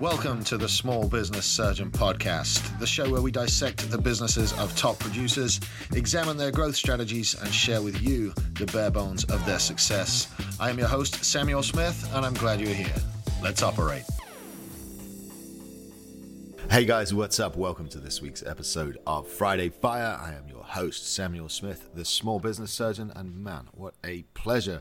Welcome to the Small Business Surgeon Podcast, the show where we dissect the businesses of top producers, examine their growth strategies, and share with you the bare bones of their success. I am your host, Samuel Smith, and I'm glad you're here. Let's operate. Hey guys, what's up? Welcome to this week's episode of Friday Fire. I am your host, Samuel Smith, the Small Business Surgeon, and man, what a pleasure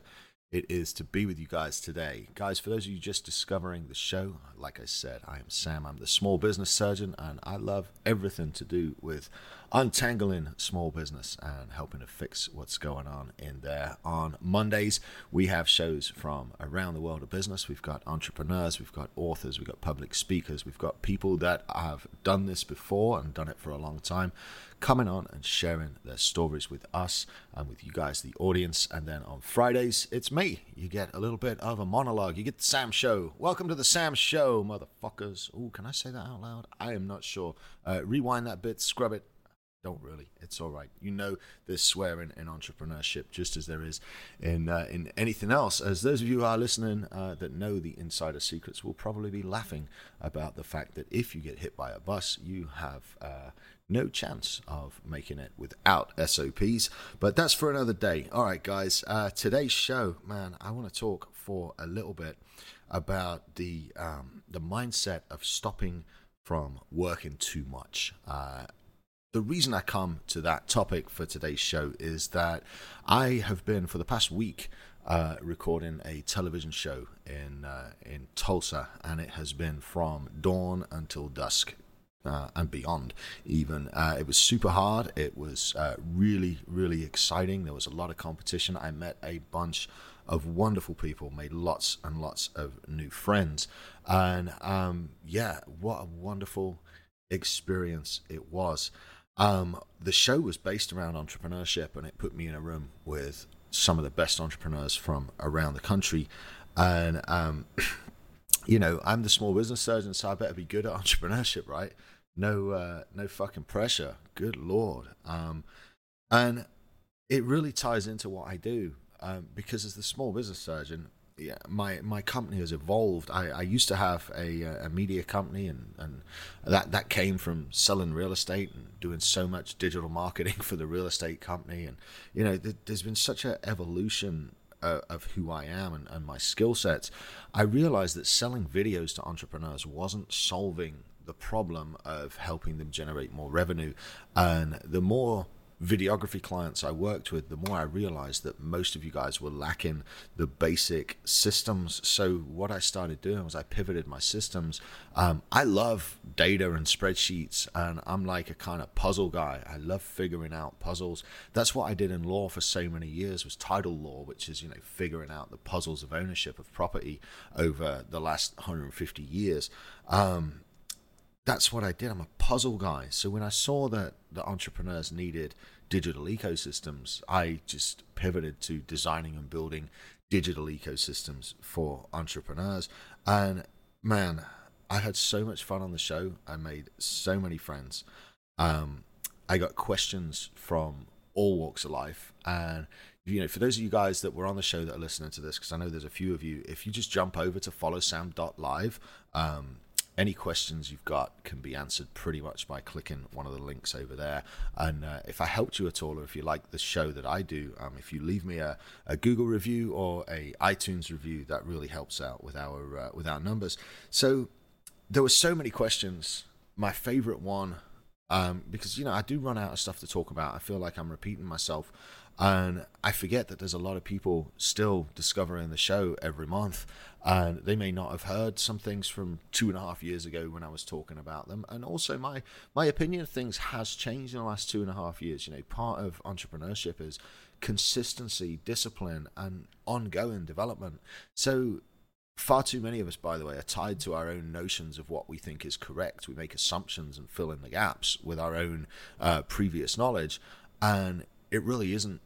it is to be with you guys today. Guys, for those of you just discovering the show, like I said, I am Sam. I'm the small business surgeon, and I love everything to do with untangling small business and helping to fix what's going on in there. On Mondays, we have shows from around the world of business. We've got entrepreneurs, we've got authors, we've got public speakers, we've got people that have done this before and done it for a long time coming on and sharing their stories with us and with you guys, the audience. And then on Fridays, it's me. You get a little bit of a monologue. You get the Sam Show. Welcome to the Sam Show, motherfuckers. Oh, can I say that out loud? I am not sure. Uh, rewind that bit, scrub it. Don't really. It's all right. You know, there's swearing in entrepreneurship just as there is in uh, in anything else. As those of you who are listening uh, that know the insider secrets will probably be laughing about the fact that if you get hit by a bus, you have uh, no chance of making it without SOPs. But that's for another day. All right, guys. Uh, today's show, man, I want to talk for a little bit about the um, the mindset of stopping from working too much. Uh, the reason I come to that topic for today's show is that I have been for the past week uh, recording a television show in uh, in Tulsa, and it has been from dawn until dusk uh, and beyond even. Uh, it was super hard. It was uh, really really exciting. There was a lot of competition. I met a bunch of wonderful people made lots and lots of new friends and um, yeah what a wonderful experience it was um, the show was based around entrepreneurship and it put me in a room with some of the best entrepreneurs from around the country and um, you know, I'm the small business surgeon, so I better be good at entrepreneurship, right? No, uh, no fucking pressure. Good lord. Um, and it really ties into what I do um, because as the small business surgeon, my my company has evolved. I, I used to have a, a media company, and, and that that came from selling real estate and doing so much digital marketing for the real estate company. And you know, th- there's been such an evolution uh, of who I am and, and my skill sets, I realized that selling videos to entrepreneurs wasn't solving the problem of helping them generate more revenue. And the more videography clients I worked with, the more I realized that most of you guys were lacking the basic systems. So what I started doing was I pivoted my systems. Um, I love data and spreadsheets, and I'm like a kind of puzzle guy. I love figuring out puzzles. That's what I did in law for so many years was title law, which is you know figuring out the puzzles of ownership of property over the last 150 years. Um, that's what I did. I'm a puzzle guy. So when I saw that the entrepreneurs needed digital ecosystems, I just pivoted to designing and building digital ecosystems for entrepreneurs. And man, I had so much fun on the show. I made so many friends. Um, I got questions from all walks of life. And you know, for those of you guys that were on the show that are listening to this, because I know there's a few of you, if you just jump over to followsam.live, um, any questions you've got can be answered pretty much by clicking one of the links over there. And uh, if I helped you at all, or if you like the show that I do, um, if you leave me a, a, Google review or a iTunes review, that really helps out with our uh, with our numbers. So there were so many questions. My favorite one, um, because you know I do run out of stuff to talk about. I feel like I'm repeating myself. And I forget that there's a lot of people still discovering the show every month. And they may not have heard some things from two and a half years ago when I was talking about them. And also, my, my opinion of things has changed in the last two and a half years. You know, part of entrepreneurship is consistency, discipline, and ongoing development. So, far too many of us, by the way, are tied to our own notions of what we think is correct. We make assumptions and fill in the gaps with our own uh, previous knowledge. And it really isn't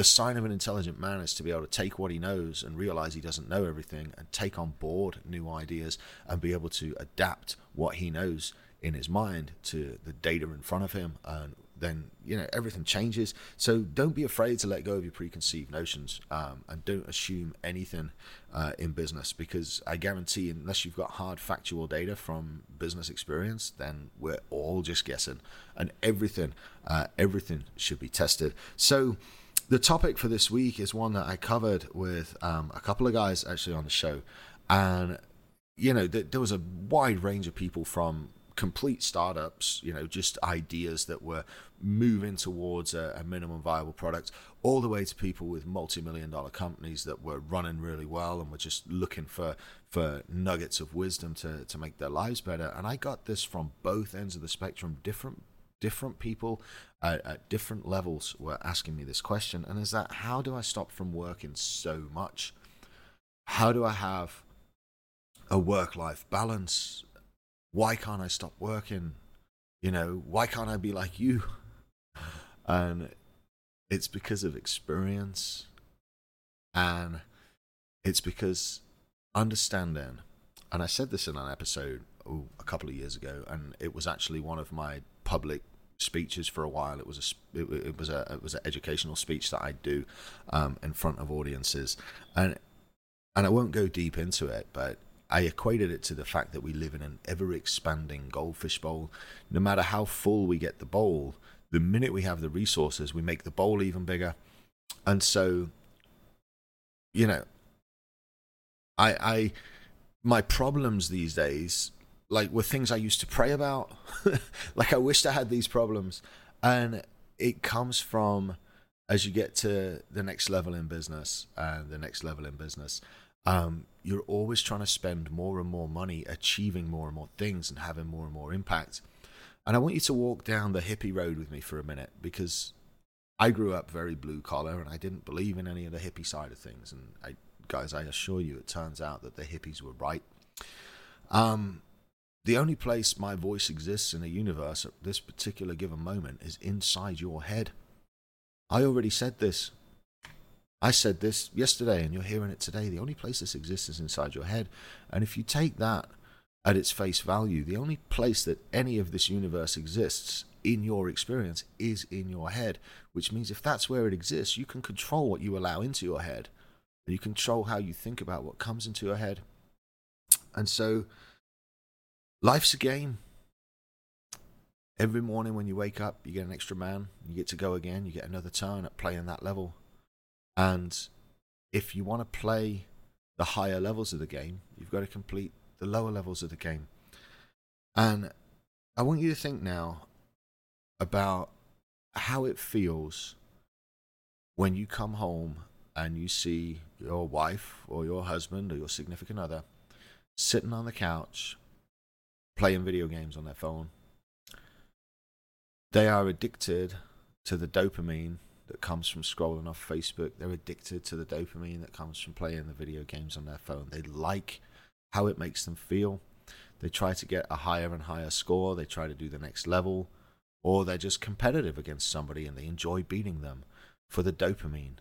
the sign of an intelligent man is to be able to take what he knows and realize he doesn't know everything and take on board new ideas and be able to adapt what he knows in his mind to the data in front of him and then you know everything changes. So don't be afraid to let go of your preconceived notions, um, and don't assume anything uh, in business because I guarantee, unless you've got hard factual data from business experience, then we're all just guessing, and everything, uh, everything should be tested. So. The topic for this week is one that I covered with um, a couple of guys actually on the show, and you know, th- there was a wide range of people from complete startups, you know, just ideas that were moving towards a, a minimum viable product, all the way to people with multi-million dollar companies that were running really well and were just looking for for nuggets of wisdom to to make their lives better. And I got this from both ends of the spectrum, different different people at, at different levels were asking me this question, and is that how do I stop from working so much? How do I have a work life balance why can't I stop working? You know, why can't I be like you? And it's because of experience and it's because understanding, and I said this in an episode oh, a couple of years ago, and it was actually one of my public speeches for a while. It was a it, was a it was an educational speech that I do um, in front of audiences, and and I won't go deep into it, but I equated it to the fact that we live in an ever expanding goldfish bowl. No matter how full we get the bowl, the minute we have the resources, we make the bowl even bigger. And so, you know, I, I, my problems these days, like were things I used to pray about. like I wished I had these problems. And it comes from as you get to the next level in business and the next level in business um, you're always trying to spend more and more money achieving more and more things and having more and more impact. And I want you to walk down the hippie road with me for a minute because I grew up very blue collar and I didn't believe in any of the hippie side of things. And I, guys, I assure you, it turns out that the hippies were right. Um, the only place my voice exists in the universe at this particular given moment is inside your head. I already said this I said this yesterday and you're hearing it today. The only place this exists is inside your head. And if you take that at its face value, the only place that any of this universe exists in your experience is in your head, which means if that's where it exists, you can control what you allow into your head. And you control how you think about what comes into your head. And so life's a game. Every morning when you wake up, you get an extra man. You get to go again. You get another turn at playing that level. And if you want to play the higher levels of the game, you've got to complete the lower levels of the game. And I want you to think now about how it feels when you come home and you see your wife or your husband or your significant other sitting on the couch playing video games on their phone. They are addicted to the dopamine that comes from scrolling off Facebook. They're addicted to the dopamine that comes from playing the video games on their phone. They like how it makes them feel. They try to get a higher and higher score. They try to do the next level. Or they're just competitive against somebody and they enjoy beating them for the dopamine.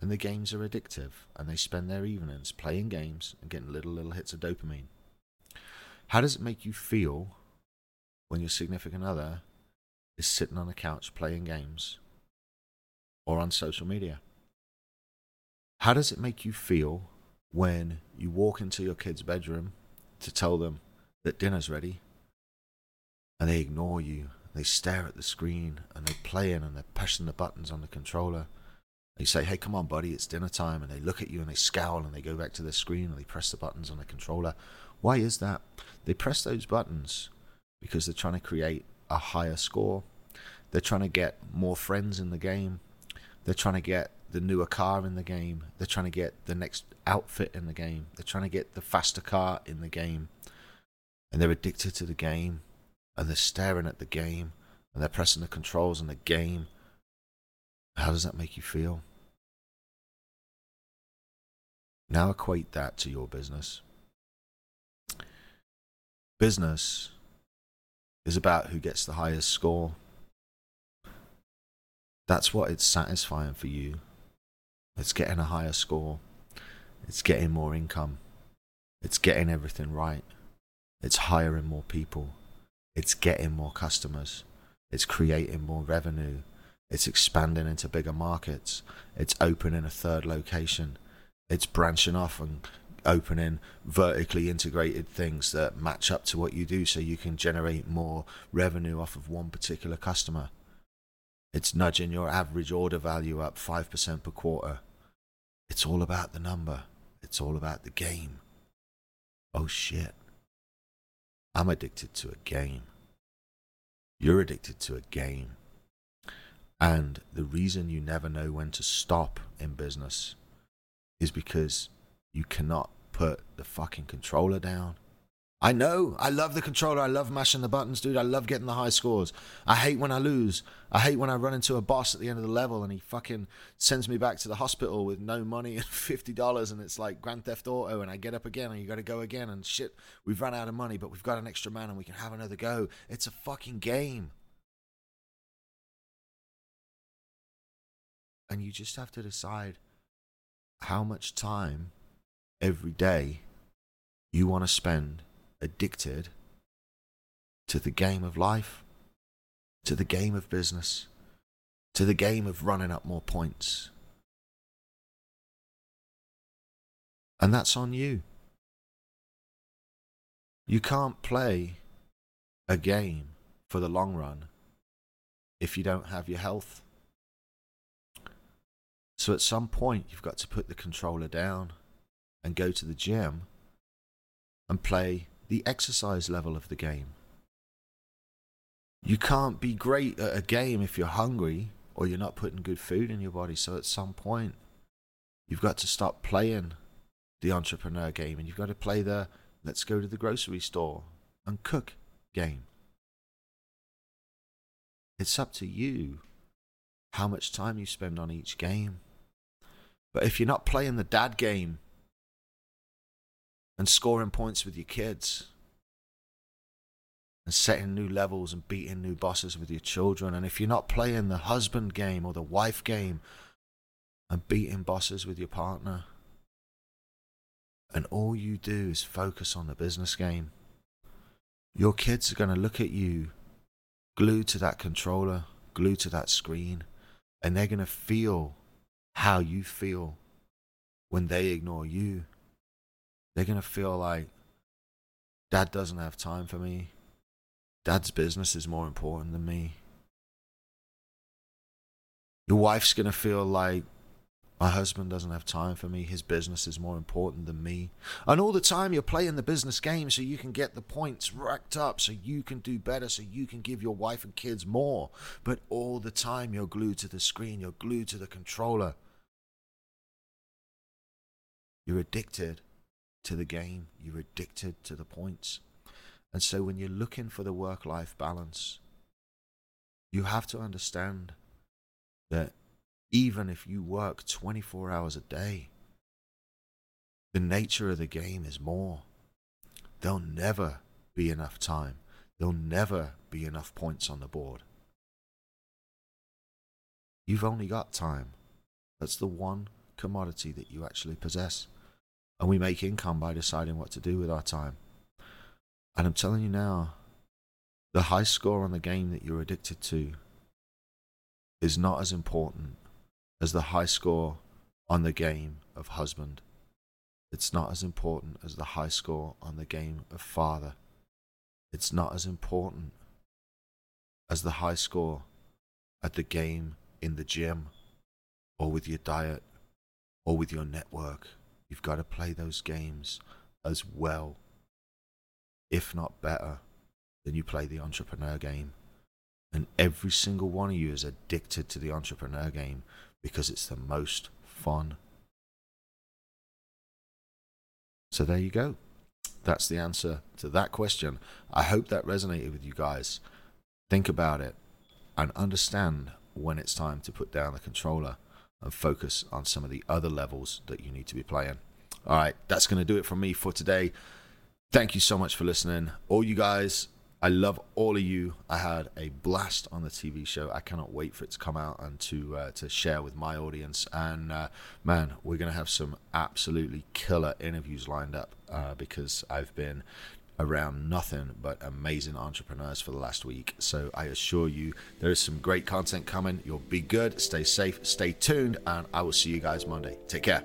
And the games are addictive and they spend their evenings playing games and getting little, little hits of dopamine. How does it make you feel when your significant other is sitting on a couch playing games or on social media. How does it make you feel when you walk into your kid's bedroom to tell them that dinner's ready and they ignore you? They stare at the screen and they're playing and they're pushing the buttons on the controller. You say, hey, come on, buddy, it's dinner time. And they look at you and they scowl and they go back to their screen and they press the buttons on the controller. Why is that? They press those buttons because they're trying to create a higher score. They're trying to get more friends in the game. They're trying to get the newer car in the game. They're trying to get the next outfit in the game. They're trying to get the faster car in the game. And they're addicted to the game. And they're staring at the game. And they're pressing the controls on the game. How does that make you feel? Now equate that to your business. Business is about who gets the highest score that's what it's satisfying for you. It's getting a higher score. It's getting more income. It's getting everything right. It's hiring more people. It's getting more customers. It's creating more revenue. It's expanding into bigger markets. It's opening a third location. It's branching off and opening vertically integrated things that match up to what you do so you can generate more revenue off of one particular customer. It's nudging your average order value up 5% per quarter. It's all about the number. It's all about the game. Oh shit. I'm addicted to a game. You're addicted to a game. And the reason you never know when to stop in business is because you cannot put the fucking controller down. I know. I love the controller. I love mashing the buttons, dude. I love getting the high scores. I hate when I lose. I hate when I run into a boss at the end of the level and he fucking sends me back to the hospital with no money and fifty dollars and it's like Grand Theft Auto and I get up again and you got to go again and shit. We've run out of money, but we've got an extra man and we can have another go. It's a fucking game. And you just have to decide how much time every day you want to spend addicted to the game of life, to the game of business, to the game of running up more points. And that's on you. You can't play a game for the long run if you don't have your health. So at some point, you've got to put the controller down and go to the gym and play the exercise level of the game. You can't be great at a game if you're hungry or you're not putting good food in your body. So at some point, you've got to stop playing the entrepreneur game and you've got to play the let's go to the grocery store and cook game. It's up to you how much time you spend on each game. But if you're not playing the dad game and scoring points with your kids. And setting new levels and beating new bosses with your children. And if you're not playing the husband game or the wife game and beating bosses with your partner, and all you do is focus on the business game, your kids are going to look at you glued to that controller, glued to that screen, and they're going to feel how you feel when they ignore you they're going to feel like dad doesn't have time for me. Dad's business is more important than me. Your wife's going to feel like my husband doesn't have time for me. His business is more important than me. And all the time you're playing the business game so you can get the points racked up, so you can do better, so you can give your wife and kids more. But all the time you're glued to the screen, you're glued to the controller. You're addicted to the game, you're addicted to the points. And so when you're looking for the work life balance, you have to understand that even if you work 24 hours a day, the nature of the game is more. There'll never be enough time. There'll never be enough points on the board. You've only got time. That's the one commodity that you actually possess and we make income by deciding what to do with our time. And I'm telling you now, the high score on the game that you're addicted to is not as important as the high score on the game of husband. It's not as important as the high score on the game of father. It's not as important as the high score at the game in the gym or with your diet or with your network You've got to play those games as well, if not better, than you play the entrepreneur game. And every single one of you is addicted to the entrepreneur game because it's the most fun. So there you go. That's the answer to that question. I hope that resonated with you guys. Think about it and understand when it's time to put down the controller and focus on some of the other levels that you need to be playing. All right, that's going to do it from me for today. Thank you so much for listening. All you guys, I love all of you. I had a blast on the TV show. I cannot wait for it to come out and to uh, to share with my audience. And uh, man, we're gonna have some absolutely killer interviews lined up uh, because I've been around nothing but amazing entrepreneurs for the last week. So I assure you, there is some great content coming. You'll be good. Stay safe, stay tuned, and I will see you guys Monday. Take care.